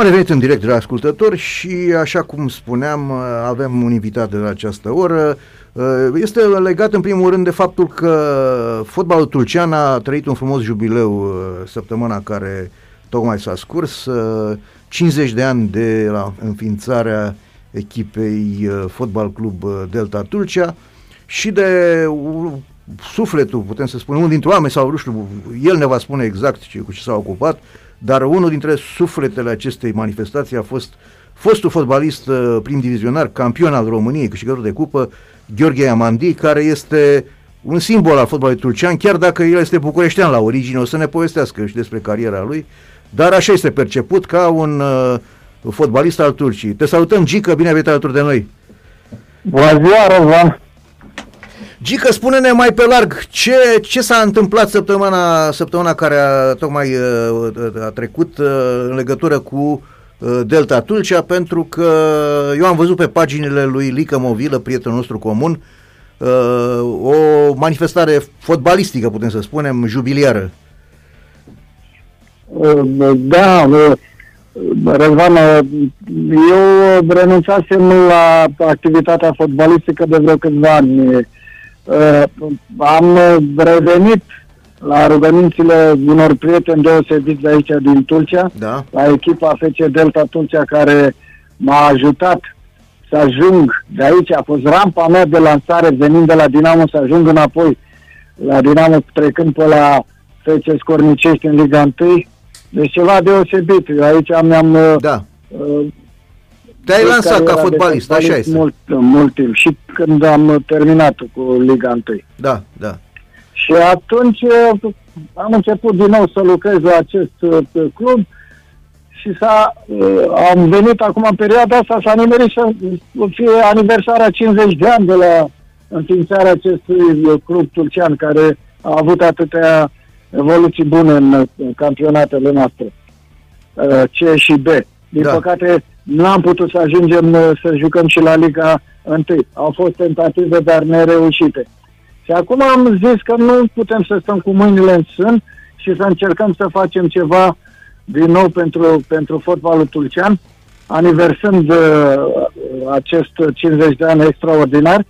Am revenit în direct de la ascultători și, așa cum spuneam, avem un invitat de la această oră. Este legat, în primul rând, de faptul că fotbalul tulcean a trăit un frumos jubileu săptămâna care tocmai s-a scurs. 50 de ani de la înființarea echipei Fotbal Club Delta Tulcea și de sufletul, putem să spunem, unul dintre oameni sau, nu știu, el ne va spune exact ce, cu ce s-a ocupat, dar unul dintre sufletele acestei manifestații a fost fostul fotbalist uh, prim divizionar, campion al României, câștigător de cupă, Gheorghe Amandi, care este un simbol al fotbalului turcean, chiar dacă el este bucureștean la origine, o să ne povestească și despre cariera lui, dar așa este perceput ca un uh, fotbalist al Turcii. Te salutăm, Gică, bine ai venit alături de noi! Bună ziua, Răzvan! Gică, spune-ne mai pe larg ce, ce s-a întâmplat săptămâna, săptămâna care a tocmai uh, a trecut uh, în legătură cu uh, Delta Tulcea, pentru că eu am văzut pe paginile lui Lică Movilă, prietenul nostru comun, o manifestare fotbalistică, putem să spunem, jubiliară. Da, Răzvan, eu renunțasem la activitatea fotbalistică de vreo câțiva ani Uh, am revenit la rugămințile unor prieteni deosebiți de aici din Tulcea, da. la echipa FC Delta Tulcea care m-a ajutat să ajung de aici. A fost rampa mea de lansare venind de la Dinamo să ajung înapoi la Dinamo trecând pe la FC Scornicești în Liga 1. Deci ceva deosebit. Eu aici mi-am da. uh, te-ai lansat ca fotbalist, așa este. Mult, mult timp și când am terminat cu Liga 1. Da, da. Și atunci uh, am început din nou să lucrez la acest uh, club și s-a, uh, am venit acum în perioada asta, s-a nimerit să fie aniversarea 50 de ani de la înființarea acestui club turcean care a avut atâtea evoluții bune în campionatele noastre, C și B. Din da. păcate, nu am putut să ajungem uh, să jucăm și la Liga 1. Au fost tentative, dar nereușite. Și acum am zis că nu putem să stăm cu mâinile în sân și să încercăm să facem ceva din nou pentru, pentru fotbalul tulcean, aniversând uh, acest 50 de ani extraordinar,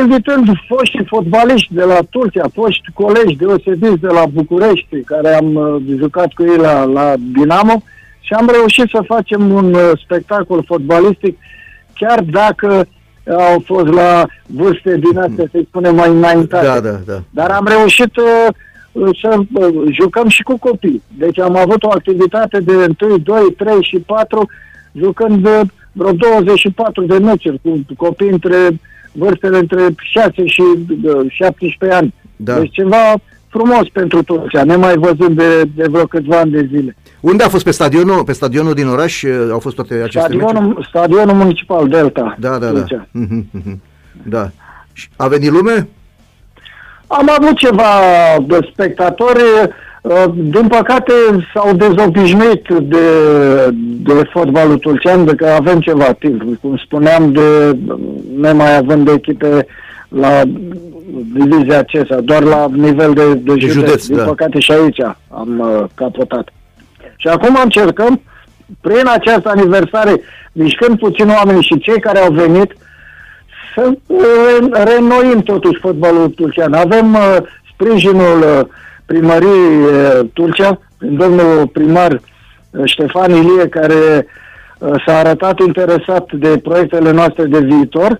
invitând foști fotbaliști de la Turcia, foști colegi deosebiți de la București, care am uh, jucat cu ei la, la Dinamo, și am reușit să facem un uh, spectacol fotbalistic, chiar dacă au fost la vârste din astea, să-i spunem, mai înaintate. Da, da, da. Dar am reușit uh, să uh, jucăm și cu copii. Deci am avut o activitate de 1, 2, 3 și 4, jucând uh, vreo 24 de meciuri cu copii între vârstele între 6 și uh, 17 ani. Da. Deci ceva frumos pentru Turcia, nemai văzut de, de vreo câțiva ani de zile. Unde a fost? Pe stadionul, pe stadionul din oraș uh, au fost toate aceste stadionul, meciuri? Stadionul municipal Delta. Da, da, da. Mhm, mhm. da. A venit lume? Am avut ceva spectatori, uh, din păcate s-au dezobișnuit de, de fotbalul tulcean, de că avem ceva timp. Cum spuneam, de nemai având de echipe la divizia acesta, doar la nivel de, de, de județ. județ. Din da. păcate și aici am uh, capotat. Și acum încercăm, prin această aniversare, mișcând puțin oamenii și cei care au venit, să uh, reînnoim totuși fotbalul turcean. Avem uh, sprijinul uh, primăriei uh, Turcia, domnul primar uh, Ștefan Ilie, care uh, s-a arătat interesat de proiectele noastre de viitor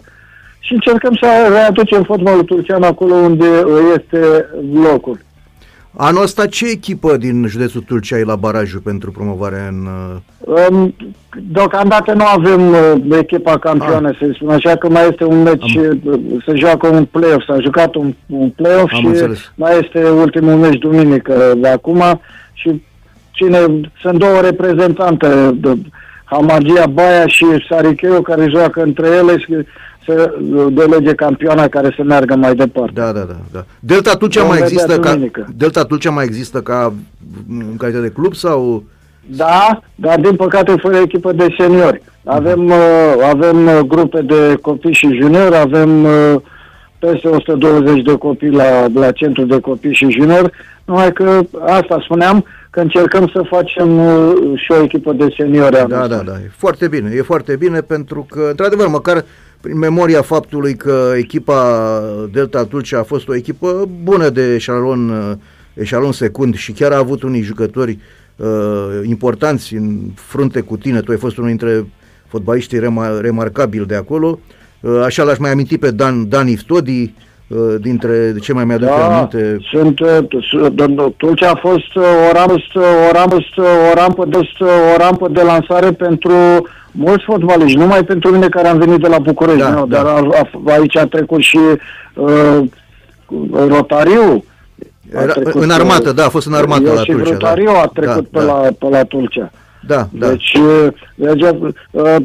și încercăm să readucem fotbalul turcean acolo unde este locul. Anul ăsta ce echipă din județul Tulcea e la barajul pentru promovare în... Um, deocamdată nu avem uh, echipa campioană, ah. să spun așa, că mai este un meci, Am... Uh, se joacă un play-off, s-a jucat un, un play-off Am și înțeles. mai este ultimul meci duminică de acum și cine, sunt două reprezentante, de, Hamagia Baia și Saricheu, care joacă între ele și să delege campioana care să meargă mai departe. Da, da, da. da. Delta Tulcea mai există ca Delta Tulcea mai există ca în calitate de club sau da, dar din păcate fără echipă de seniori. Avem, uh, avem uh, grupe de copii și juniori, avem uh, peste 120 de copii la, la centru de copii și junior, numai că asta spuneam, că încercăm să facem uh, și o echipă de seniori. Da, da, da, e foarte bine, e foarte bine pentru că, într-adevăr, măcar prin memoria faptului că echipa Delta Tulcea a fost o echipă bună de eșalon, uh, eșalon secund și chiar a avut unii jucători uh, importanți în frunte cu tine, tu ai fost unul dintre fotbaliștii remar- remarcabili de acolo, uh, așa l-aș mai aminti pe Dan, Dan Iftodi, uh, dintre ce mai mi-aduc Da, aminte. sunt, uh, Tulcea a fost uh, o rampă, o rampă, o rampă, de, o rampă de lansare pentru mulți fotbaliști, numai pentru mine care am venit de la București, Da, nu, da. dar a, a, aici a trecut și uh, Rotariu. a Era, trecut, în armată, uh, da, a fost în armată la Iosif Tulcea. Rotariu da. a trecut da, pe, da, La, pe la Tulcea. Da, da. Deci, uh, deci uh,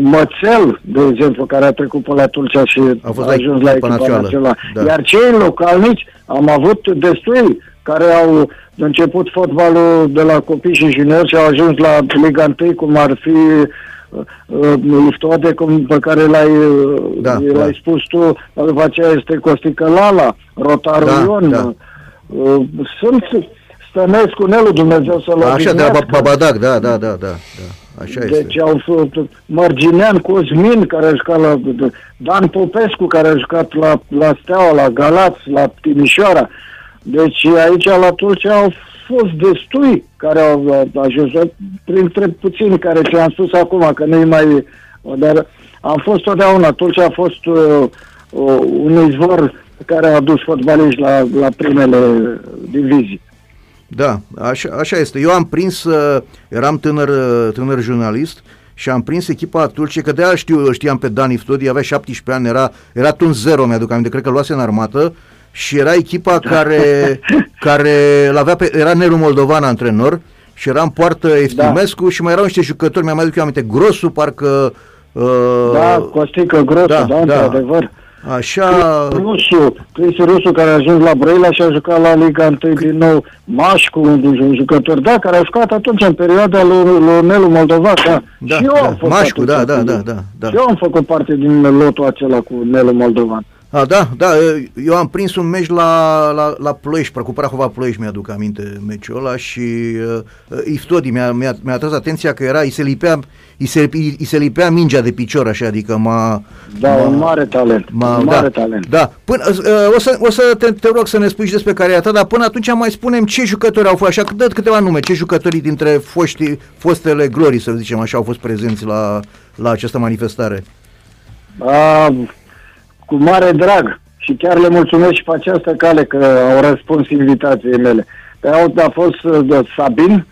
Mățel, de exemplu, care a trecut pe la Tulcea și A fost a la ajuns la echipa echipa națională. națională. Da. Iar cei localnici am avut destui care au început fotbalul de la copii și juniori și au ajuns la Liga 1, cum ar fi uh, uh, Iftode, cum, pe care l-ai, uh, Da, l-ai da. spus tu, după aceea este Costică Lala, Rotaru Da, Ion, da. uh, sunt Stănescu Nelu, Dumnezeu să-l Așa, de la odihnească. Ba- Babadac, da, da, da, da, da. Așa Deci este. au fost Mărginean Cosmin, care a jucat la Dan Popescu, care a jucat la, la Steaua, la Galați, la Timișoara. Deci aici la Tulcea au fost destui care au ajuns, printre puțini care ți-am spus acum, că nu-i mai... Dar am fost totdeauna, Tulcea a fost uh, uh, un izvor care a adus fotbaliști la, la primele divizii. Da, așa, așa este. Eu am prins, uh, eram tânăr, uh, tânăr jurnalist și am prins echipa Tulce, că de aia știu, îl știam pe Dani Ftodi, avea 17 ani, era, era tun zero, mi-aduc aminte, cred că luase în armată și era echipa care, care l-avea pe, era Nelu Moldovan antrenor și era în poartă Eftimescu și mai erau niște jucători, mi-am aduc eu aminte, Grosu, parcă... Uh, Da, Costică Grosu, da, da, da, da. într-adevăr. Așa... Rusu, Cristi Rusu care a ajuns la Brăila și a jucat la Liga 1 din nou, Mașcu, un, un jucător, da, care a jucat atunci în perioada lui, lui Nelu Moldovan, da. Da, și eu da, am fost Mașcu, atunci da, da, cu- da, da, da. Și eu am făcut parte din lotul acela cu Nelu Moldovan. A, da, da, eu am prins un meci la, la, la Ploiești, cu Prahova Ploiești, mi-aduc aminte meciul ăla și uh, Iftodi mi-a, mi-a, mi-a atras atenția că era, îi se, lipea, îi, se, îi, îi se lipea mingea de picior așa, adică m-a... Da, m-a- un mare talent, m-a- un mare da, talent. Da, până, uh, o să, o să te, te rog să ne spui și despre cariera ta, dar până atunci mai spunem ce jucători au fost, așa, dă câteva nume, ce jucători dintre foștii, fostele glorii, să zicem așa, au fost prezenți la, la această manifestare. A, cu mare drag și chiar le mulțumesc și pe această cale că au răspuns invitației mele. Pe au a fost uh, de Sabin,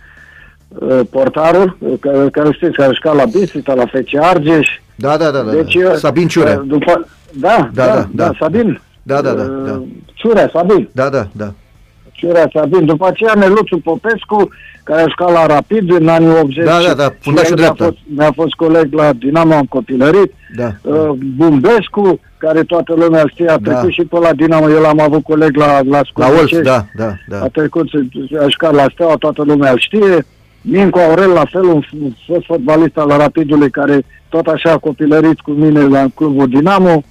uh, portarul, uh, care, care știți, care a jucat la Bistrița, la FC Argeș. Da, da, da, da. Deci, da. uh, Sabin Ciurea. uh, După, da, Da, da, da, da, da. da, Sabin. Da, da, da, Uh, da. Ciurea, Sabin. Da, da, da. Ciurea Sabin. După aceea Neluțu Popescu, care a jucat la Rapid în anii 80. Da, da, da, Și fundașul el mi-a dreapta. fost, mi-a fost coleg la Dinamo, am copilărit. Da. Uh, Bumbescu, care toată lumea știe, a Da. trecut și pe la Dinamo. Eu l-am avut coleg la, la La Scornicești. Wolf, da, da, A da. trecut, a jucat la Steaua, toată lumea îl știe. Mincu Aurel, la fel, un f- fost fotbalist al Rapidului, care tot așa a copilărit cu mine la clubul Dinamo. Uh,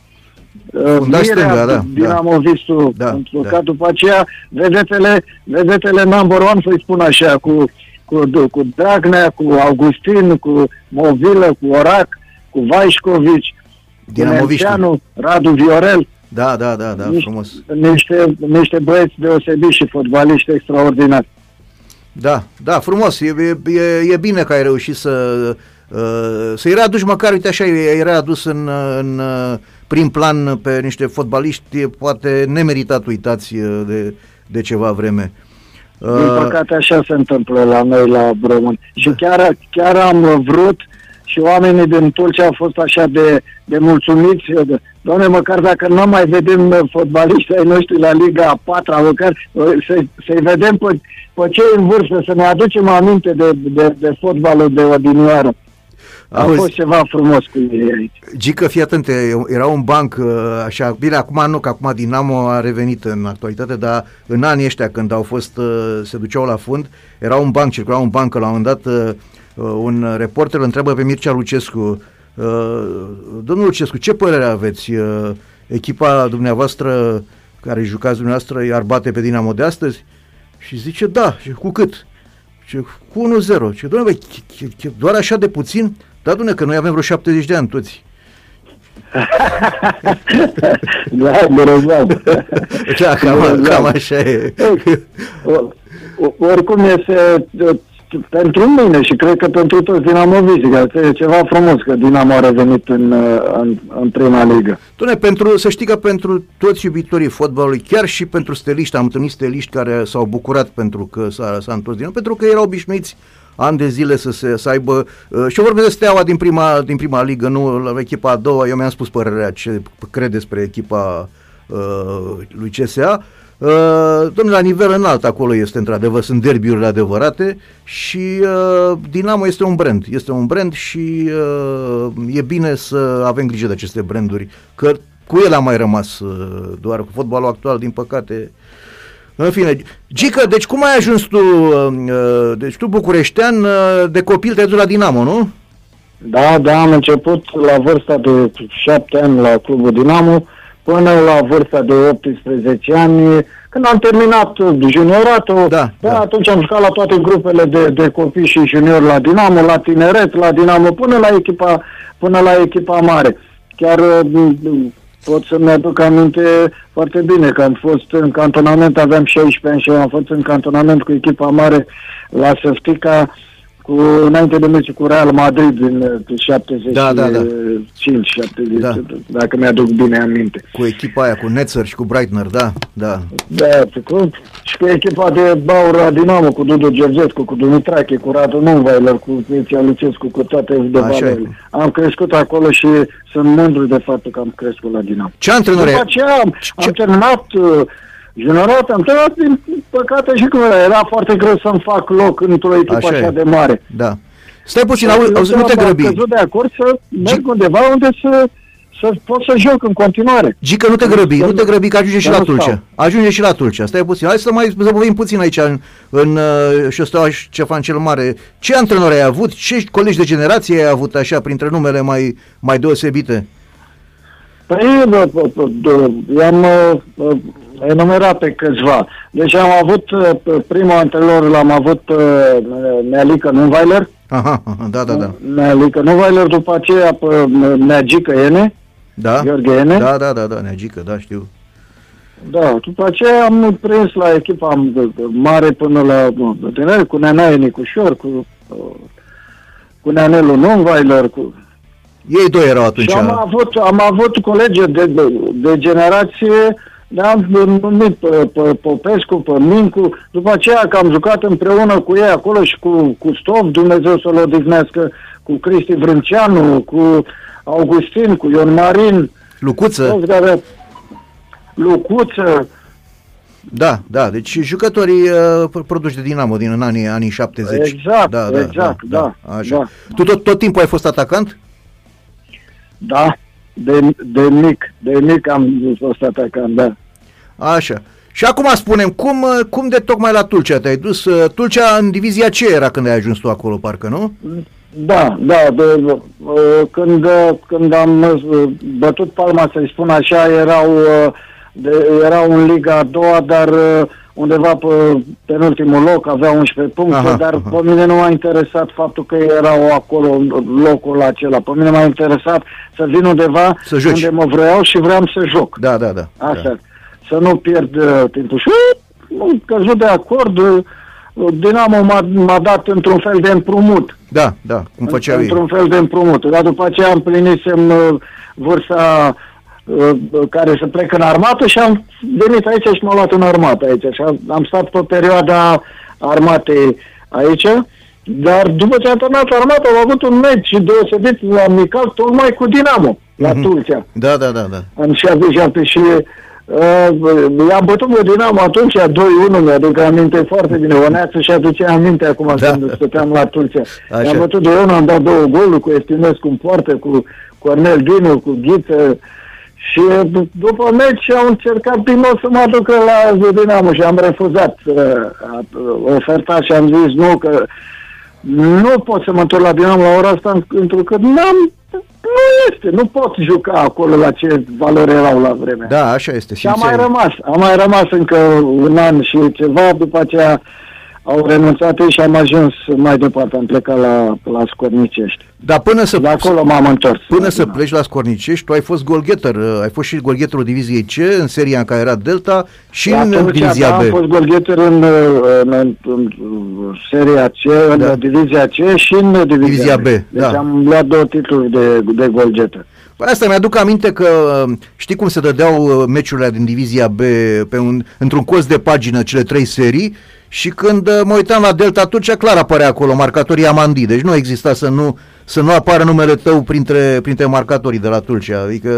Fundaș stânga, da, Dinamo Vistu, Da, pentru da. că după aceea, vedetele, vedetele number one, să-i spun așa, cu, cu, cu Dragnea, cu Augustin, cu Movilă, cu Orac, cu Vaișcovici, cu Dinamoviști. Nențeanu, Radu Viorel, Da, da, da, da, niște, frumos. niște, niște băieți deosebiți și fotbaliști extraordinari. Da, da, frumos. E, e, e, e bine că ai reușit să uh, să-i readuci măcar, uite așa, i-ai readus în, în uh, prim plan pe niște fotbaliști poate nemeritat uitați uh, de, de ceva vreme. Din Uh, păcate așa se întâmplă la noi, la români. Și chiar, chiar am vrut și oamenii din Tulcea au fost așa de, de mulțumiți. Doamne, măcar dacă nu mai vedem fotbaliștii ai noștri la Liga a patra, măcar să, să-i vedem pe, pe cei în vârstă, să ne aducem aminte de, de, de fotbalul de odinioară. A Auzi- fost ceva frumos cu ei aici. Gică, fii atent, e- era un banc uh, așa, bine, acum nu, că acum Dinamo a revenit în actualitate, dar în anii ăștia când au fost, uh, se duceau la fund, era un banc, circula un banc, că la un moment dat uh, uh, un reporter îl întreabă pe Mircea Lucescu, uh, domnul Lucescu, ce părere aveți? Uh, echipa dumneavoastră care jucați dumneavoastră i-ar bate pe Dinamo de astăzi? Și zice, da, și cu cât? Și cu 1-0. Și doamne, doar așa de puțin? Da, domnule, că noi avem vreo 70 de ani toți. da, Miroslav. Da, cam, cam așa e. Oricum este pentru mine și cred că pentru toți dinamoviștii, că e ceva frumos că Dinamo a revenit în, în, în prima ligă. Dune, pentru, să știi că pentru toți iubitorii fotbalului, chiar și pentru steliști, am întâlnit steliști care s-au bucurat pentru că s-a, s-a întors Dinamo, pentru că erau obișnuiți ani de zile să, se, să aibă... Uh, și eu vorbesc de Steaua din prima, din prima ligă, nu la echipa a doua. Eu mi-am spus părerea ce cred despre echipa uh, lui CSA. Uh, domnule, la nivel înalt acolo este într-adevăr, sunt derbiurile adevărate și uh, Dinamo este un brand, este un brand și uh, e bine să avem grijă de aceste branduri, că cu el a mai rămas uh, doar cu fotbalul actual, din păcate, în fine, Gică, deci cum ai ajuns tu, uh, deci tu bucureștean, uh, de copil te-ai dus la Dinamo, nu? Da, da, am început la vârsta de 7 ani la clubul Dinamo, până la vârsta de 18 ani, când am terminat junioratul, da, da, da. atunci am jucat la toate grupele de, de copii și juniori la Dinamo, la tineret, la Dinamo, până la echipa, până la echipa mare. Chiar pot să-mi aduc aminte foarte bine că am fost în cantonament, aveam 16 ani și am fost în cantonament cu echipa mare la Săftica, cu, înainte de meci cu Real Madrid în 75, da, da, da. 70, da. dacă mi-aduc bine aminte. Cu echipa aia, cu Netzer și cu Breitner, da, da. Da, cu, și cu echipa de Baura Dinamo, cu Dudu Georgescu, cu Dumitrache, cu Radu Nunvailer, cu Mircea Lucescu, cu toate de valori. Am crescut acolo și sunt mândru de faptul că am crescut la Dinamo. Ce antrenori? După aceea am, am terminat uh, Juniorat am tăiat, din păcate și cum era, era foarte greu să-mi fac loc într-o echipă așa, așa de mare. Da. Stai puțin, au, auzi, nu te grăbi. Am de acord să merg G- undeva unde să, să pot să joc în continuare. Gică, nu te grăbi, nu te grăbi, că ajunge și la Tulcea. Ajunge și la Tulcea, stai puțin. Hai să mai zăbovim puțin aici în, în uh, și stau Ștefan cel Mare. Ce antrenori ai avut? Ce colegi de generație ai avut așa, printre numele mai, mai deosebite? Păi, i-am enumerat pe câțiva. Deci am avut, uh, primul antrenor l-am avut pe uh, Nealică Nunweiler. Aha, da, da, da. Nealică Nunweiler, după aceea pe uh, Neagică Ene. Da. Gheorghe Ene. Da, da, da, da, Neagică, da, știu. Da, după aceea am prins la echipa mare până la tineri, cu Nenaie Nicușor, cu, cu Neanelu Nunweiler, cu... Ei doi erau atunci. Și am avut, am avut colegi de, de, de generație ne-am numit pe, pe Popescu, pe Mincu, după aceea că am jucat împreună cu ei acolo și cu, cu Stov, Dumnezeu să-l odihnească, cu Cristi Vrânceanu, cu Augustin, cu Ion Marin. Lucuță. Care, Lucuță. Da, da, deci jucătorii uh, produși de Dinamo din anii, anii 70. Exact, da, da, exact, da. da, așa. da. Tu tot, tot timpul ai fost atacant? Da, de, de mic, de mic am fost atacant, da. Așa. Și acum spunem, cum, cum de tocmai la Tulcea te-ai dus? Tulcea în divizia ce era când ai ajuns tu acolo, parcă, nu? Da, da, de, când, când am bătut palma, să-i spun așa, erau, de, erau în Liga a doua, dar undeva pe penultimul loc, avea 11 puncte, aha, dar aha. pe mine nu m-a interesat faptul că erau acolo locul acela. Pe mine m-a interesat să vin undeva să joci. unde mă vreau și vreau să joc. Da, da, da. Asta. Da. Să nu pierd uh, timpul. Și uh, căzut de acord, uh, Dinamo m-a, m-a dat într-un fel de împrumut. Da, da, cum făceau Într-un fel de împrumut. Dar după aceea împlinisem uh, vârsta Uh, care să plec în armată și am venit aici și m-am luat în armată aici și am, am stat pe perioada armatei aici, dar după ce am terminat armata am avut un meci deosebit la amical tocmai cu Dinamo, la mm-hmm. Tulcea. Da, da, da, da. În 77 și uh, i-am bătut pe Dinamo atunci 2-1, mi-aduc aminte foarte bine, o neață și aduce aminte acum da. când stăteam la Tulcea. I-am bătut de 1, am dat două goluri cu Estinescu în poartă, cu Cornel Dinu, cu Ghiță, și după meci au încercat din nou să mă aducă la Dinamo și am refuzat uh, oferta și am zis nu, că nu pot să mă întorc la Dinamo la ora asta pentru că n-am nu este, nu pot juca acolo la ce valori erau la vremea. Da, așa este. Și am mai rămas, am mai rămas încă un an și ceva, după aceea au renunțat ei și am ajuns mai departe, am plecat la, la Scornicești. Dar până să... De acolo m-am întors. Până să pleci la Scornicești, tu ai fost golgheter, uh, ai fost și golgheterul diviziei C în seria în care era Delta și La în Turcia, divizia da, B. Am fost golgheter în, în, în, în seria C, în Da. divizia C și în divizia, Divizia B, Deci da. am luat două titluri de, de golgheter. Păi asta mi-aduc aminte că uh, știi cum se dădeau uh, meciurile din divizia B pe un, într-un colț de pagină cele trei serii și când uh, mă uitam la Delta Turcia, clar apărea acolo marcatorii Amandi, deci nu exista să nu, să nu apară numele tău printre, printre marcatorii de la Turcia, adică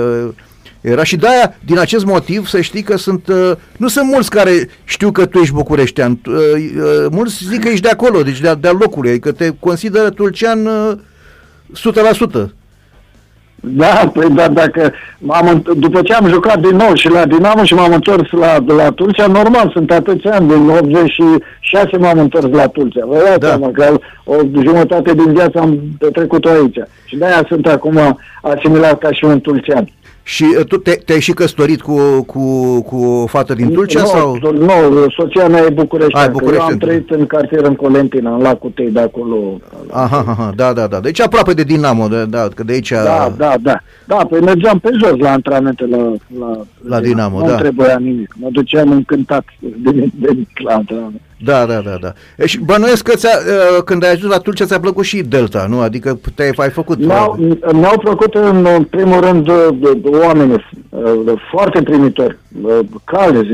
era și de-aia, din acest motiv, să știi că sunt, uh, nu sunt mulți care știu că tu ești bucureștean, uh, uh, mulți zic că ești de acolo, deci de-a, de-a locului, adică te consideră tulcean uh, 100%. Da, păi da, dacă m-am, înt- după ce am jucat din nou și la Dinamo și m-am întors la, la Turcia, normal, sunt atâția ani, din 86 m-am întors la Turcia. Vă dați Da. seama că o jumătate din viața am petrecut-o aici. Și de-aia sunt acum asimilat ca și un tulcean. Și uh, tu te, te-ai și căsătorit cu, cu, cu o fată din Tulcea nu, sau? Nu, soția mea e București. Ai, Eu am Bucureștean. trăit în cartier în Colentina, în lacul Tei, de acolo. Aha, aha, da, da, da. Deci aproape de Dinamo, de, da, că de aici... Da, da, da. Da, păi mergeam pe jos la antrenamente la, la, La Dinamo, nu da. Nu trebuia nimic. Mă duceam încântat de, de mic la antrenament. Da, da, da, da. E, și bănuiesc că ți-a, uh, când ai ajuns la Tulcea ți-a plăcut și Delta, nu? Adică te-ai ai făcut... Mi-au, mi-au plăcut în, în primul rând uh, de- de oamenii uh, foarte primitori, uh, calzi.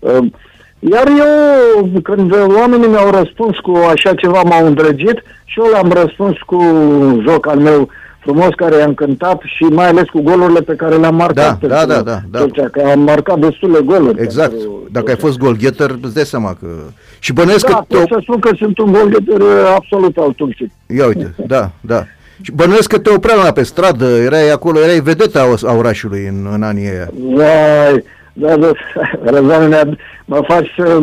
uh, Iar eu, când oamenii mi-au răspuns cu așa ceva, m-au îndrăgit și eu le-am răspuns cu un joc al meu frumos care i-am cântat și mai ales cu golurile pe care le-am marcat. Da, pentru da, da, da, da. Tulcea, că am marcat destule goluri. Exact. pentru Dacă ai Tulcea. fost golgheter, îți dai seama că... Și bănuiesc Da, că... pot Te... să spun că sunt un golgheter uh, absolut al Turciei. Ia uite, da, da. Și bănuiesc că te opreau la pe stradă, erai acolo, erai vedeta a- a orașului în, în anii ăia. Vai, da, da, Răzvan, ne mă faci să,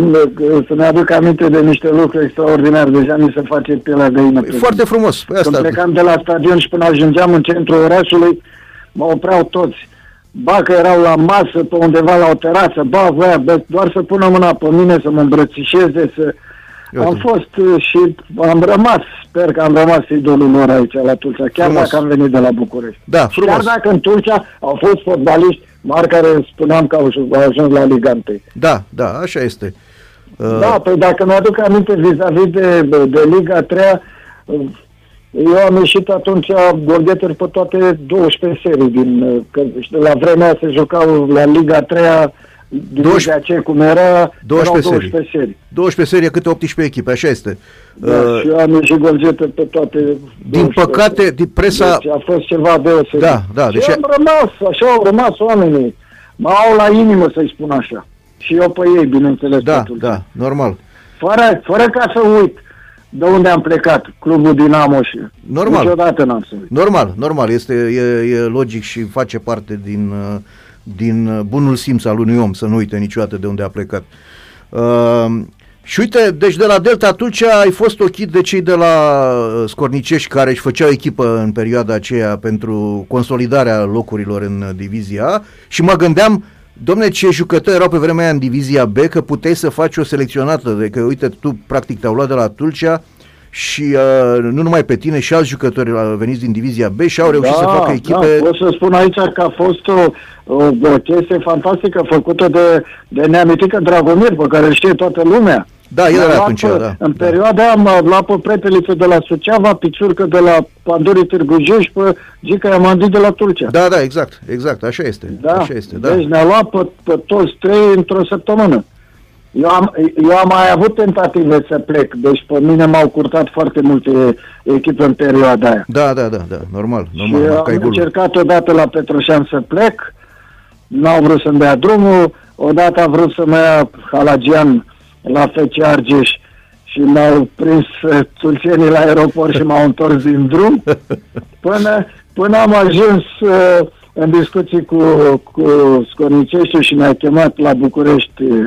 să ne aduc aminte de niște lucruri extraordinare. Deja mi se face pielea de ină. E foarte frumos. Păi Când Asta, plecam de la stadion și până ajungeam în centrul orașului, mă opreau toți. Ba că erau la masă, pe undeva la o terasă, ba, voia, bă, doar să pună mâna pe mine, să mă îmbrățișeze, să... Iată. Am fost uh, și am rămas, sper că am rămas idolul lor aici la Tulcea, chiar Frumos. dacă am venit de la București. da, Chiar frumos. dacă în Turcia au fost fotbaliști mari care spuneam că au, au ajuns la Liga 1. Da, da, așa este. Uh, Da, păi dacă mi-aduc aminte vis-a-vis de, de Liga 3 eu am ieșit atunci golgheter pe toate 12 serii din, că știi, la vremea aia se jucau la Liga 3 divizia ce cum era, 12 erau 12 serii. 12 serie câte 18 echipe, așa este. Da, Uh, și eu am ieșit golgheter pe toate din 12. păcate, din presa... Deci a fost ceva deosebit. Da, da, Și deci- am rămas, așa au rămas oamenii. Mă au la inimă, să-i spun așa. Și eu pe ei, bineînțeles. Da, totul. da, normal. Fără, fără ca să uit de unde am plecat, clubul Dinamo și Normal. niciodată n-am să uit. Normal, normal, este e, e logic și face parte din, uh, din uh, bunul simț al unui om să nu uite niciodată de unde a plecat. Uh, și uite, deci de la Delta Tulcea ai fost ochit de cei de la uh, Scornicești care își făceau echipă în perioada aceea pentru consolidarea locurilor în uh, divizia A și mă gândeam Domne, ce jucători erau pe vremea aia în divizia B, că puteai să faci o selecționată, de că uite, tu practic te-au luat de la Tulcea și uh, nu numai pe tine, și alți jucători uh, veniți din divizia B și au reușit să facă echipe. Da, pot să spun aici că a fost o, o, o chestie fantastică făcută de, de neamitică Dragomir, pe care îl știe toată lumea. Da, el M-a era luat atunci, pe- da. În da. perioada aia am luat pe Preteliță de la Suceava, Piciurcă de la Pandurii Târgu Jiu și pe Gica Iamandi de la Tulcea. Da, da, exact, exact, așa este. Da, Așa este, da. deci ne-a luat pe, pe toți trei într-o săptămână. Eu am, eu am mai avut tentative să plec, deci pe mine m-au curtat foarte multe echipe în perioada aia. Da, da, da, da, normal, Și normal, am marcai golul. încercat odată la Petroșan să plec, n-au vrut să-mi dea drumul, odată a vrut să mă ia Halagian la FC Argeș și m-au prins uh, tulcenii la aeroport și m-au întors din drum, până, până am ajuns uh, în discuții cu, cu Scornicești și ne-a chemat la București uh,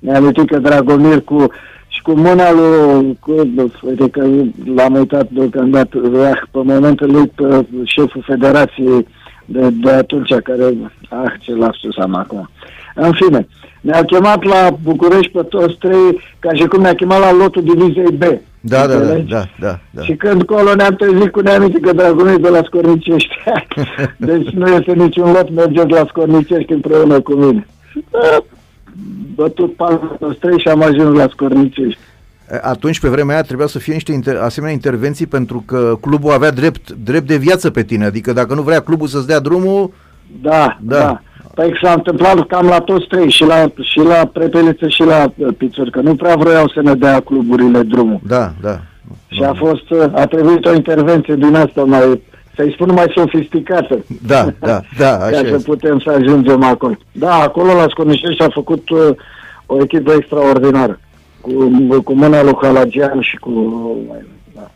ne-a amintit că Dragomir cu și cu mâna lui, cu, uite că l-am uitat deocamdată, pe momentul lui pe șeful federației de, de atunci, care, ah, ce l-a spus am acum. În fine, ne-a chemat la București pe toți trei, ca și cum ne-a chemat la lotul divizei B. Da, da, da, da, da, da. Și când colo ne-am trezit cu neamiții că dragul de la Scornicești. deci nu este niciun lot, mergeți la Scornicești împreună cu mine. Bătut palma toți trei și am ajuns la Scornicești. Atunci, pe vremea aia, trebuia să fie niște inter- asemenea intervenții pentru că clubul avea drept, drept de viață pe tine. Adică dacă nu vrea clubul să-ți dea drumul... Da, da. da. Păi s-a întâmplat cam la toți trei, și la, și la Prepeliță și la uh, Pițuri, că nu prea vreau să ne dea cluburile drumul. Da, da. Și a fost, uh, a trebuit o intervenție din asta mai, să-i spun mai sofisticată. Da, da, da, așa Ca să putem să ajungem acolo. Da, acolo la Scornișești a făcut uh, o echipă extraordinară. Cu, cu mâna lui Halagian și cu... Da.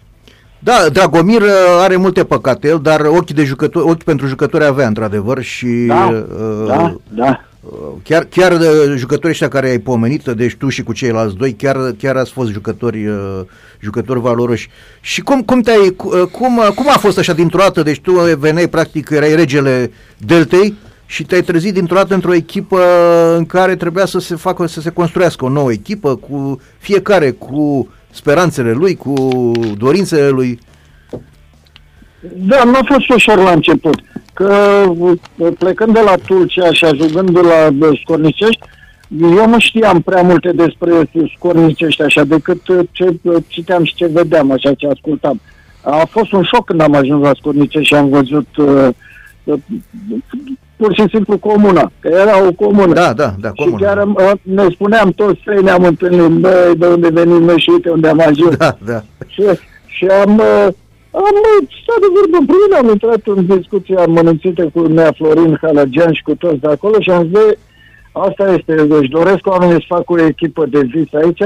Da, Dragomir uh, are multe păcate, el, dar ochi, de jucători, ochi pentru jucători avea, într-adevăr, și... Da, uh, da, da. Uh, chiar, chiar uh, jucătorii ăștia care ai pomenit, deci tu și cu ceilalți doi, chiar, chiar ați fost jucători, uh, jucători valoroși. Și cum, cum, te-ai, cum, cum a fost așa dintr-o dată? Deci tu veneai, practic, erai regele Deltei și te-ai trezit dintr-o dată într-o echipă în care trebuia să se facă, să se construiască o nouă echipă, cu fiecare cu speranțele lui, cu dorințele lui. Da, nu a fost ușor la început. Că plecând de la Tulcea și ajungând de la Scornicești, eu nu știam prea multe despre Scornicești așa, decât ce citeam și ce vedeam, așa ce ascultam. A fost un șoc când am ajuns la Scornicești și am văzut uh, pur și simplu comuna, că era o comună. Da, da, da, comună. Și chiar uh, ne spuneam toți trei, ne-am întâlnit, băi, de unde venim noi și uite unde am ajuns. Da, da. Și, și am, uh, am stat de vorbă împreună, am intrat în discuție amănânțită cu Nea Florin Halagian și cu toți de acolo și am zis, asta este, deci doresc oamenii să facă o echipă de vis aici,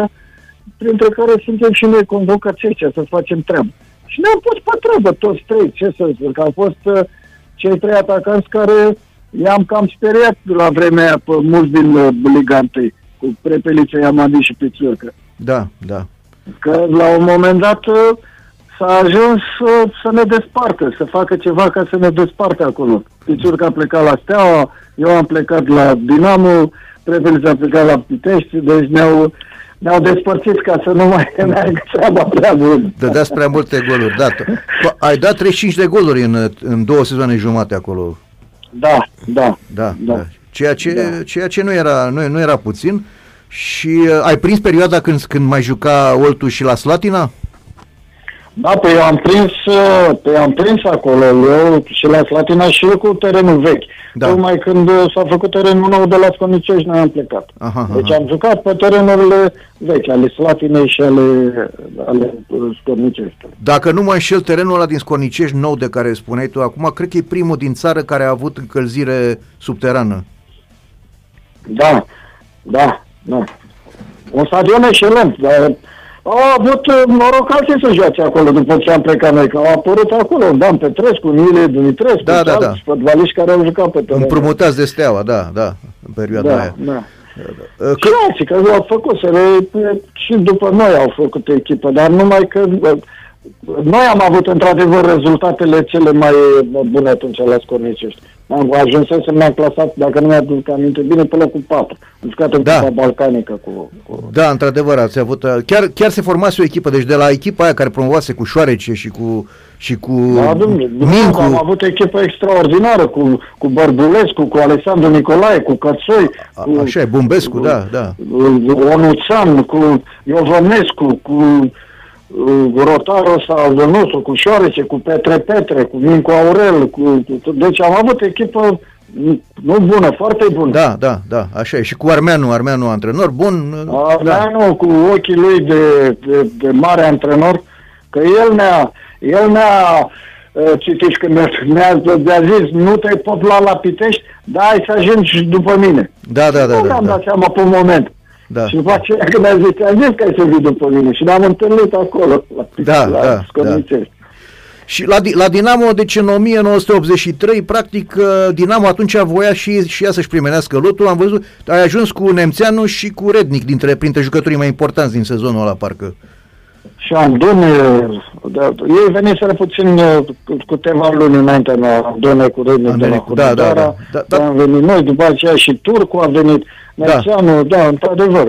printre care suntem și noi convocați aici să facem treabă. Și ne-am pus pe treabă toți trei, ce să zic, că au fost uh, cei trei atacanți care i-am cam speriat la vremea aia pe mulți din uh, Liga 1, cu Prepeliță, Iamadi și Pițurcă. Da, da. Că la un moment dat uh, s-a ajuns uh, să ne despartă, să facă ceva ca să ne despartă acolo. Pițurcă a plecat la Steaua, eu am plecat la Dinamo, Prepeliță a plecat la Pitești, deci ne-au ne-au despărțit ca să nu mai meargă treaba prea bun. Dădeați prea multe goluri, da. Ai dat 35 de goluri în, în două sezoane jumate acolo. Da, da. Da, da. da. Ceea ce, da. ceea ce nu, era, nu, nu era puțin. Și uh, ai prins perioada când, când mai juca Oltu și la Slatina? Da, pe eu am prins, uh, pe am prins acolo, eu și la Slatina și eu cu terenul vechi. Da. Tocmai când uh, s-a făcut terenul nou de la Scornicești, noi am plecat. Aha, aha. Deci am jucat pe terenurile vechi, ale Slatinei și ale, ale Scornicești. Dacă nu mă înșel, terenul ăla din Scornicești nou de care spuneai tu acum, cred că e primul din țară care a avut încălzire subterană. Da, da, da. Un stadion excelent, dar au avut uh, noroc alții să joace acolo după ce am plecat noi, că au apărut acolo Dan Petrescu, Mile Dumitrescu, da, da, da. fotbaliști care au jucat pe teren. Împrumutați de steaua, da, da, în perioada da, aia. Da. Uh, că... Și alții, că au făcut, să le, și după noi au făcut echipă, dar numai că uh, noi am avut într-adevăr rezultatele cele mai bune atunci la Scornicești. Am ajuns să ne-am clasat, dacă nu mi-aduc aminte bine, pe locul 4. Am jucat în da. balcanică cu, cu... Da, într-adevăr, ați avut... Uh, chiar, chiar se formase o echipă, deci de la echipa aia care promovase cu Șoarece și cu și cu da, Mincu. Am avut o echipă extraordinară cu, cu Bărbulescu, cu Alexandru Nicolae, cu Cățoi. A, cu, așa e, Bumbescu, cu, da, da. Onuțan, cu Iovănescu, cu Rotaru sau Zănuțu, cu Șoarece, cu Petre Petre, cu Mincu Aurel, cu, cu, deci am avut echipă nu bună, foarte bună. Da, da, da, așa e. Și cu Armeanu, Armeanu antrenor bun. Armeanu da. cu ochii lui de, de, de mare antrenor, că el ne-a, el ne-a uh, citit când ne-a, ne-a zis nu te pot lua la Pitești, dar ai să ajungi după mine. Da, da, da. Nu da, am da. dat seama pe un moment. Da. Și după aceea când a zis, a zis că ai să vii după mine și ne-am întâlnit acolo, la, da, la da, da. Și la, la Dinamo, deci în 1983, practic, uh, Dinamo atunci voia și, și ea să-și primească lotul. Am văzut, ai ajuns cu Nemțeanu și cu Rednic dintre, printre jucătorii mai importanți din sezonul ăla, parcă. Și Andone, da, ei veniseră puțin uh, câteva luni înainte la Andone cu Rednic de la da, da, da, da, da. Am venit noi, după aceea și Turcu a venit, da. Nemțeanu, da, da într-adevăr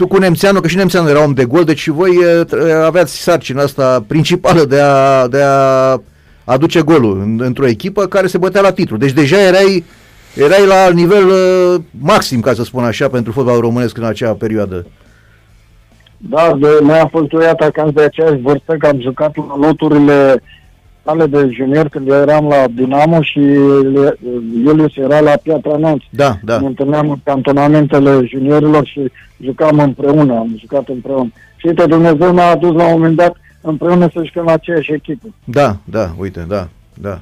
tu cu Nemțeanu, că și Nemțeanu era om de gol, deci voi aveați sarcina asta principală de a, de a aduce golul în, într-o echipă care se bătea la titlu. Deci deja erai, erai la nivel uh, maxim, ca să spun așa, pentru fotbalul românesc în acea perioadă. Da, de, noi am fost doi atacanți de aceeași vârstă, că am jucat la loturile ale de junior când eu eram la Dinamo și Iulius era la Piatra Neamț. Da, da. Ne întâlneam în cantonamentele juniorilor și jucam împreună, am jucat împreună. Și uite, Dumnezeu ne-a adus la un moment dat împreună să jucăm la aceeași echipă. Da, da, uite, da, da.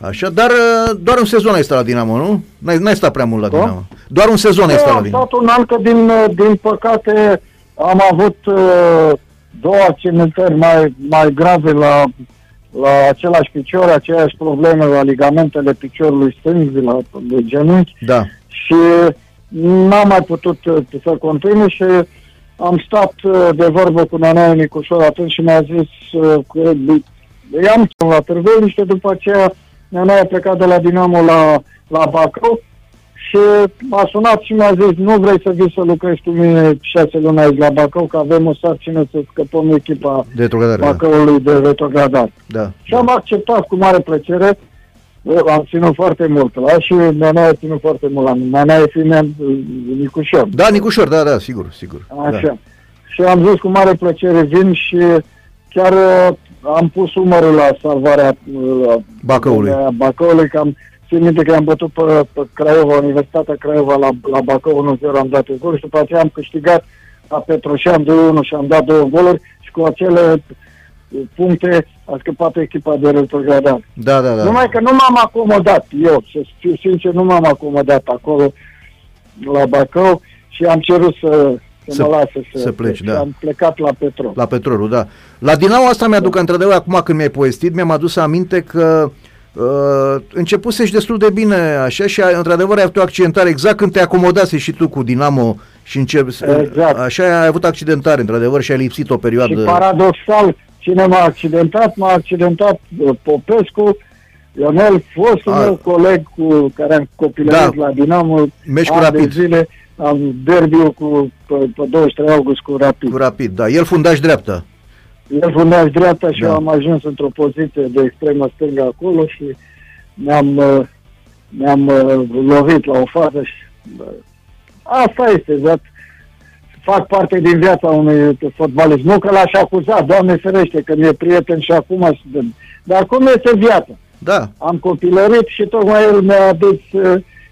Așa, dar uh, doar un sezon ai stat la Dinamo, nu? N-ai, n-ai stat prea mult la da? Dinamo. Doar un sezon ai stat la Dinamo. Am stat un an, că din, uh, din păcate am avut uh, două accidentări mai, mai grave la la același picior, aceeași probleme la ligamentele piciorului stâng, la de genunchi. Da. Și n-am mai putut uh, să continui și am stat uh, de vorbă cu Nanaia Nicușor atunci și mi-a zis uh, că i-am la Târgoviște, niște după aceea Nanaia a plecat de la Dinamo la, la Bacău și m-a sunat și mi-a zis nu vrei să vii să lucrezi cu mine șase luni aici la Bacău, că avem o sarcină să scăpăm echipa de Bacăului da. de retrogradare. Da. Și am acceptat cu mare plăcere. Am ținut foarte mult la și Nana a ținut foarte mult la mine. Nana e fiind Nicușor. Da, Nicușor, da, da, sigur, sigur. Așa. Da. Și am zis cu mare plăcere vin și chiar uh, am pus umărul la salvarea uh, Bacăului. Bacăului, că am Țin minte că am bătut pe, pe Craiova, Universitatea Craiova la, la Bacău 1-0, am dat un gol și după aceea am câștigat la Petroșan 2-1 și am dat două goluri și cu acele puncte a scăpat echipa de retrogradare. Da, da, da. Numai că nu m-am acomodat, eu, să fiu sincer, nu m-am acomodat acolo la Bacău și am cerut să, să, să mă lasă să, să pleci, da. am plecat la Petrol. La Petrolul, da. La Dinamo asta mi-aduc da. într-adevăr, acum când mi-ai povestit, mi-am adus aminte că Uh, începusești destul de bine așa și într-adevăr ai avut o accidentare exact când te acomodase și tu cu Dinamo și încep, exact. așa ai avut accidentare într-adevăr și ai lipsit o perioadă. Și paradoxal, cine m-a accidentat? M-a accidentat uh, Popescu, Ionel, fostul meu coleg cu care am copilărit da. la Dinamo Mergi cu rapid. zile, am derby cu, pe, pe 23 august cu Rapid. Cu Rapid, da. El fundaș dreapta. El fundaș dreapta și da. eu am ajuns într-o poziție de extremă stângă acolo și ne-am, uh, ne-am uh, lovit la o fază și uh, asta este, exact. Fac parte din viața unui fotbalist. Nu că l-aș acuza, Doamne ferește, că mi-e prieten și acum, dar cum este viața? Da. Am copilărit și tocmai el mi-a adus,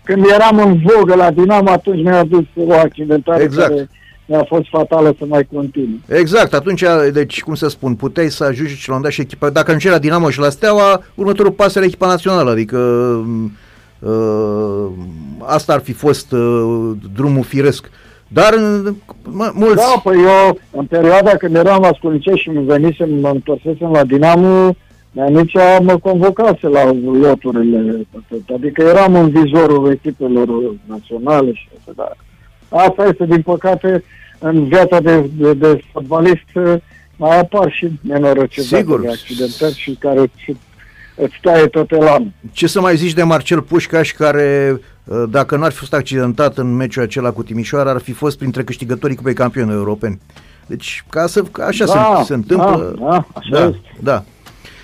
când eram în vogă la Dinamo, atunci mi-a adus o accidentare exact. care mi-a fost fatală să mai continui. Exact, atunci, deci, cum să spun, puteai să ajungi și la un dat și echipa, dacă nu era Dinamo și la Steaua, următorul pas era echipa națională, adică uh, asta ar fi fost uh, drumul firesc. Dar mă, mulți... Da, păi eu, în perioada când eram la Sculice și mă venisem, mă întorsesem la Dinamo, Neanicea mă convocase la loturile, adică eram în vizorul echipelor naționale și așa, dar Asta este, din păcate, în viața de, de, de fotbalist mai apar și nenorociri de accidentări și care și îți taie tot elanul. Ce să mai zici de Marcel Pușcaș care, uh, dacă n-ar fi fost accidentat în meciul acela cu Timișoara, ar fi fost printre câștigătorii Cupei Campioni Europeni. Deci, ca să, ca așa da, se, se întâmplă. Da, da, așa da, este. da.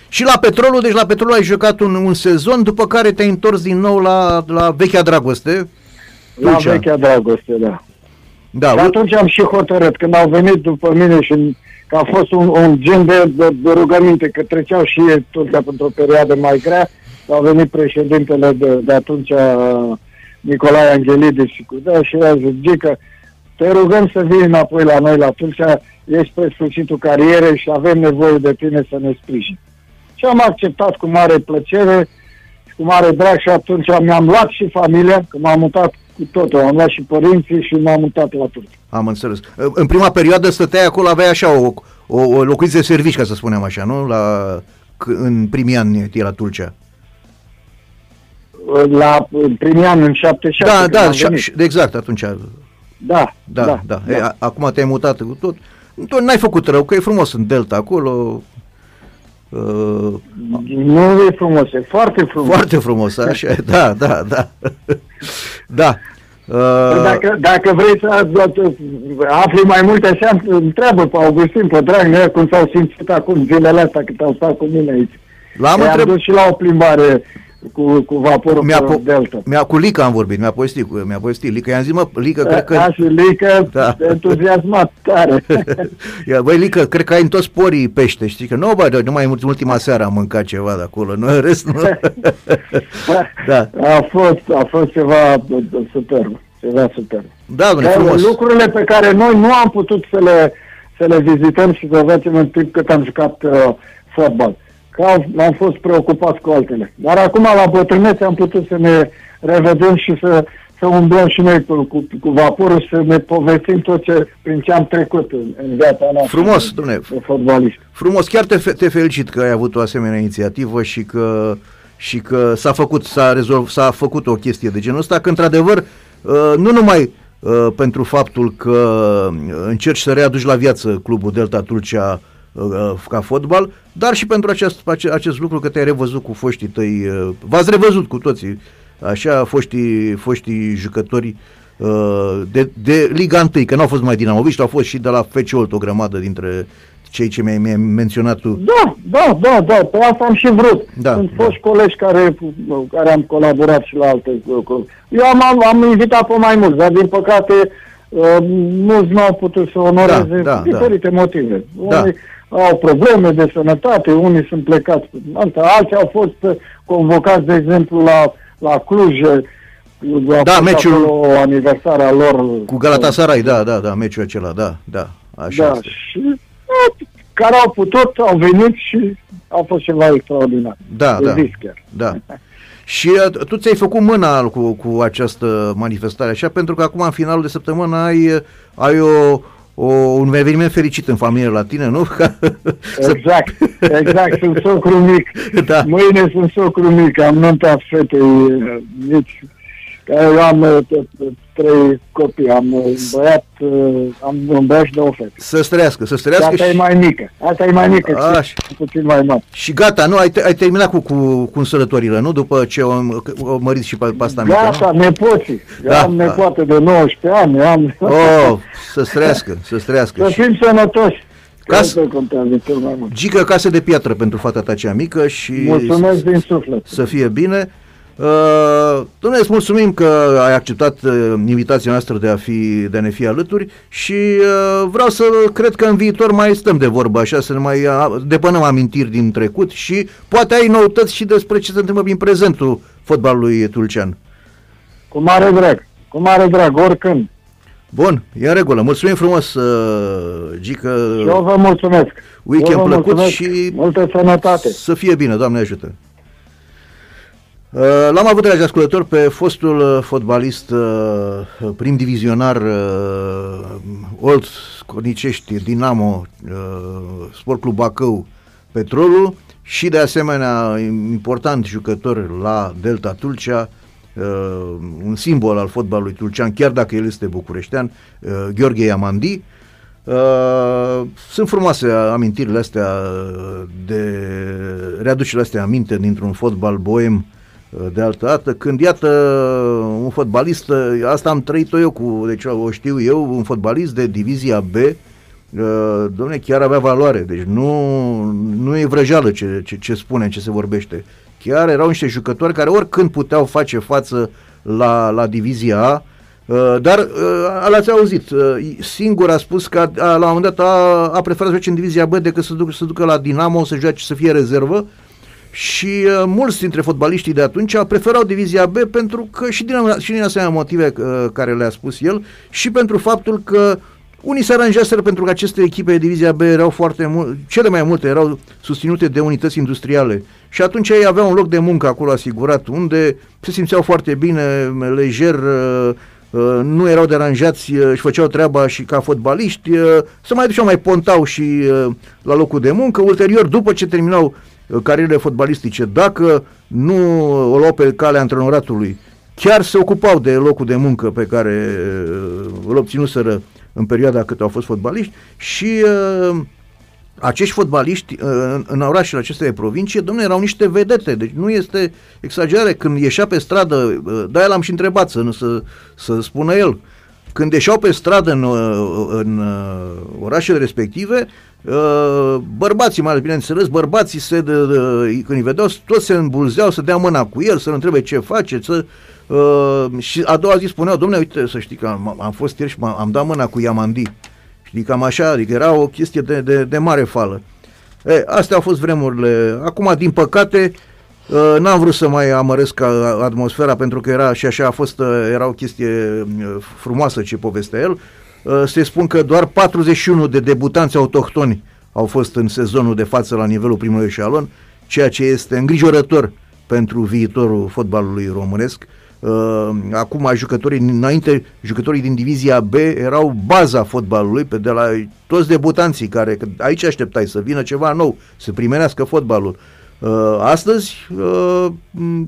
Și la Petrolul, deci la Petrolul ai jucat un, un sezon, după care te-ai întors din nou la, la vechea dragoste, la vechea dragoste, da. Da, și atunci am și hotărât, când au venit după mine și că a fost un, un gen de, de, de rugăminte, că treceau și ei tot într-o perioadă mai grea, au venit președintele de, de atunci, Nicolae Angelidis și cu da, și a zis, că te rugăm să vii înapoi la noi la Tulcea, ești spre sfârșitul carierei și avem nevoie de tine să ne sprijini. Și am acceptat cu mare plăcere cu mare drag și atunci mi-am luat și familia, că m-am mutat totul. Am luat și părinții și m-am mutat la Turcia. Am înțeles. În prima perioadă stăteai acolo, aveai așa o, o, o locuință de servici, ca să spunem așa, nu? La, în primii ani la Tulcea. La în primii ani, în 77. Da, da, șa- exact, atunci. Da, da, da. da. da. E, acum te-ai mutat cu tot. Tot n-ai făcut rău, că e frumos în Delta acolo. Uh, nu e frumos, e foarte frumos. Foarte frumos, așa e, da, da, da. da. Uh, dacă, dacă vrei să afli mai multe așa, întreabă pe Augustin, pe Dragnea, cum s-au simțit acum zilele astea cât au stat cu mine aici. L-am întreb... dus și la o plimbare cu, cu vaporul mi-a po- Delta. Mi-a, cu Lica am vorbit, mi-a povestit, mi-a povestit Lica, i-am zis, mă, Lica, cred că... A, și Lica, da. entuziasmat tare. Ia, băi, Lica, cred că ai în toți porii pește, știi că nu, bă, numai în ultima seară am mâncat ceva de acolo, nu, în rest nu. da. A fost, a fost ceva superb, ceva superb. Da, domnule, frumos. Lucrurile pe care noi nu am putut să le, să le vizităm și să vedem în timp cât am jucat uh, fotbal că am, am fost preocupați cu altele. Dar acum, la bătrânețe, am putut să ne revedem și să, să umblăm și noi cu, cu, cu vaporul, să ne povestim tot ce, prin ce am trecut în, în viața noastră. Frumos, domnule. Fotbalist. Frumos, chiar te, te felicit că ai avut o asemenea inițiativă și că și că s-a făcut, s-a, rezolv, s-a făcut o chestie de genul ăsta, că într-adevăr, uh, nu numai uh, pentru faptul că încerci să readuci la viață clubul Delta Tulcea Uh, ca fotbal, dar și pentru acest, acest lucru că te-ai revăzut cu foștii tăi, uh, v-ați revăzut cu toții, așa, foștii, foștii jucători uh, de, de Liga 1, că n-au fost mai dinamoviști, au fost și de la FC Olt o grămadă dintre cei ce mi-ai, mi menționat tu. Da, da, da, da, pe asta am și vrut. Da, Sunt da. foști colegi care, care am colaborat și la alte lucruri. Eu am, am, am invitat pe mai mulți, dar din păcate uh, mulți nu au putut să onoreze da, da, diferite da. motive. Da. Unii au probleme de sănătate, unii sunt plecați. Alții au fost convocați, de exemplu, la, la Cluj, da, meciul o aniversare a lor. Cu Galatasaray, da, da, da, meciul acela, da, da, așa da, este. și care au putut, au venit și au fost ceva extraordinar. Da, da, da. Și uh, tu ți-ai făcut mâna cu, cu această manifestare așa, pentru că acum în finalul de săptămână ai, ai o, o, un eveniment fericit în familie la tine, nu? exact, exact, sunt socru mic. Da. Mâine sunt socru mic, am nunta fetei mici eu am uh, trei copii, am un băiat, uh, am un băiat și două fete. Să străiască, să străiască. Asta și... e mai mică, asta e mai mică, Aș. puțin mai mare. Și gata, nu, ai, ai terminat cu, cu, cu însărătorile, nu? După ce o, o mărit și pe asta mică, Gata, nu? nepoții. Da, am da. nepoate de 19 ani, am... Oh, să străiască, să străiască. Să fim sănătoși. Cas... Gică casă de piatră pentru fata ta cea mică și... Mulțumesc din suflet. Să fie bine. Uh, Domnule, îți mulțumim că ai acceptat uh, invitația noastră de a, fi, de a ne fi alături și uh, vreau să cred că în viitor mai stăm de vorbă așa, să ne mai uh, depănăm amintiri din trecut și poate ai noutăți și despre ce se întâmplă prin prezentul fotbalului tulcean. Cu mare drag, cu mare drag, oricând. Bun, e în regulă. Mulțumim frumos, uh, Gică. Și eu vă mulțumesc. Weekend vă plăcut mulțumesc. și multă sănătate. Să fie bine, Doamne ajută. Uh, l-am avut, dragi ascultători, pe fostul uh, fotbalist uh, prim divizionar Olt Cornicești, Dinamo, Sport Club Bacău, Petrolul și de asemenea important jucător la Delta Tulcea, un simbol al fotbalului tulcean, chiar dacă el este bucureștean, Gheorghe Iamandi. sunt frumoase amintirile astea de readucerile astea aminte dintr-un fotbal boem de altă dată, când iată un fotbalist, asta am trăit-o eu cu, deci o știu eu, un fotbalist de divizia B, uh, domne, chiar avea valoare, deci nu, nu e vrăjeală ce, ce, ce spune, ce se vorbește. Chiar erau niște jucători care oricând puteau face față la, la divizia A, Uh, dar uh, l-ați auzit, uh, singur a spus că a, la un moment dat a, a preferat să joace în divizia B decât să, duc, să ducă la Dinamo, să joace, să fie rezervă și uh, mulți dintre fotbaliștii de atunci preferau divizia B pentru că și din, și din asemenea motive uh, care le-a spus el și pentru faptul că unii se aranjaseră pentru că aceste echipe de divizia B erau foarte mult, cele mai multe erau susținute de unități industriale și atunci ei aveau un loc de muncă acolo asigurat unde se simțeau foarte bine, lejer, uh, uh, nu erau deranjați, uh, își făceau treaba și ca fotbaliști, uh, se mai duceau, mai pontau și uh, la locul de muncă. Ulterior, după ce terminau uh, carierele fotbalistice, dacă nu o luau pe calea antrenoratului, chiar se ocupau de locul de muncă pe care uh, îl obținuseră în perioada cât au fost fotbaliști și uh, acești fotbaliști uh, în, în orașele acestea de provincie, domnule, erau niște vedete, deci nu este exagerare. Când ieșea pe stradă, uh, da, el am și întrebat să, să, să spună el, când ieșeau pe stradă în, uh, în uh, orașele respective, uh, bărbații, mai bineînțeles, bărbații se, de, de, când îi vedeau, toți se îmbulzeau să dea mâna cu el, să-l întrebe ce face, să, uh, și a doua zi spuneau, domnule, uite, să știi că am, am fost ieri și am, am dat mâna cu Iamandi. Știi, cam așa, adică era o chestie de, de, de mare fală. E, astea au fost vremurile. Acum, din păcate, uh, n-am vrut să mai amăresc atmosfera pentru că era și așa a fost, uh, era o chestie uh, frumoasă ce povestea el. Se spun că doar 41 de debutanți autohtoni au fost în sezonul de față la nivelul primului eșalon, ceea ce este îngrijorător pentru viitorul fotbalului românesc. Uh, acum jucătorii înainte, jucătorii din divizia B erau baza fotbalului, pe de la toți debutanții care aici așteptai să vină ceva nou, să primească fotbalul. Uh, astăzi, uh,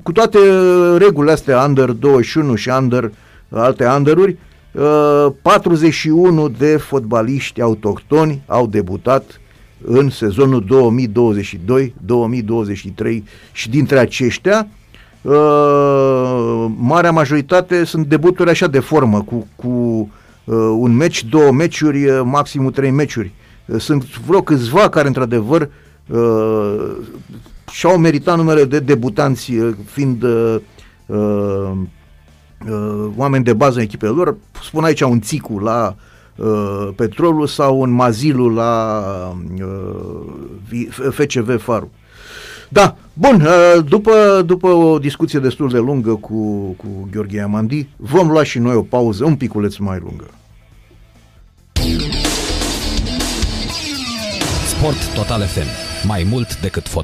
cu toate regulile astea, under 21 și under alte underuri, uh, 41 de fotbaliști autohtoni au debutat în sezonul 2022-2023 și dintre aceștia uh, marea majoritate sunt debuturi așa de formă, cu, cu uh, un meci, două meciuri, uh, maximum trei meciuri. Uh, sunt vreo câțiva care într-adevăr uh, și-au meritat numele de debutanți uh, fiind uh, uh, uh, oameni de bază în echipele lor. Spun aici un Țicu la uh, Petrolul sau un Mazilu la uh, FCV Faru. Da, bun, uh, după, după o discuție destul de lungă cu, cu Gheorghe Amandi, vom lua și noi o pauză un piculeț mai lungă. Sport Total FM. Mai mult decât fotbal.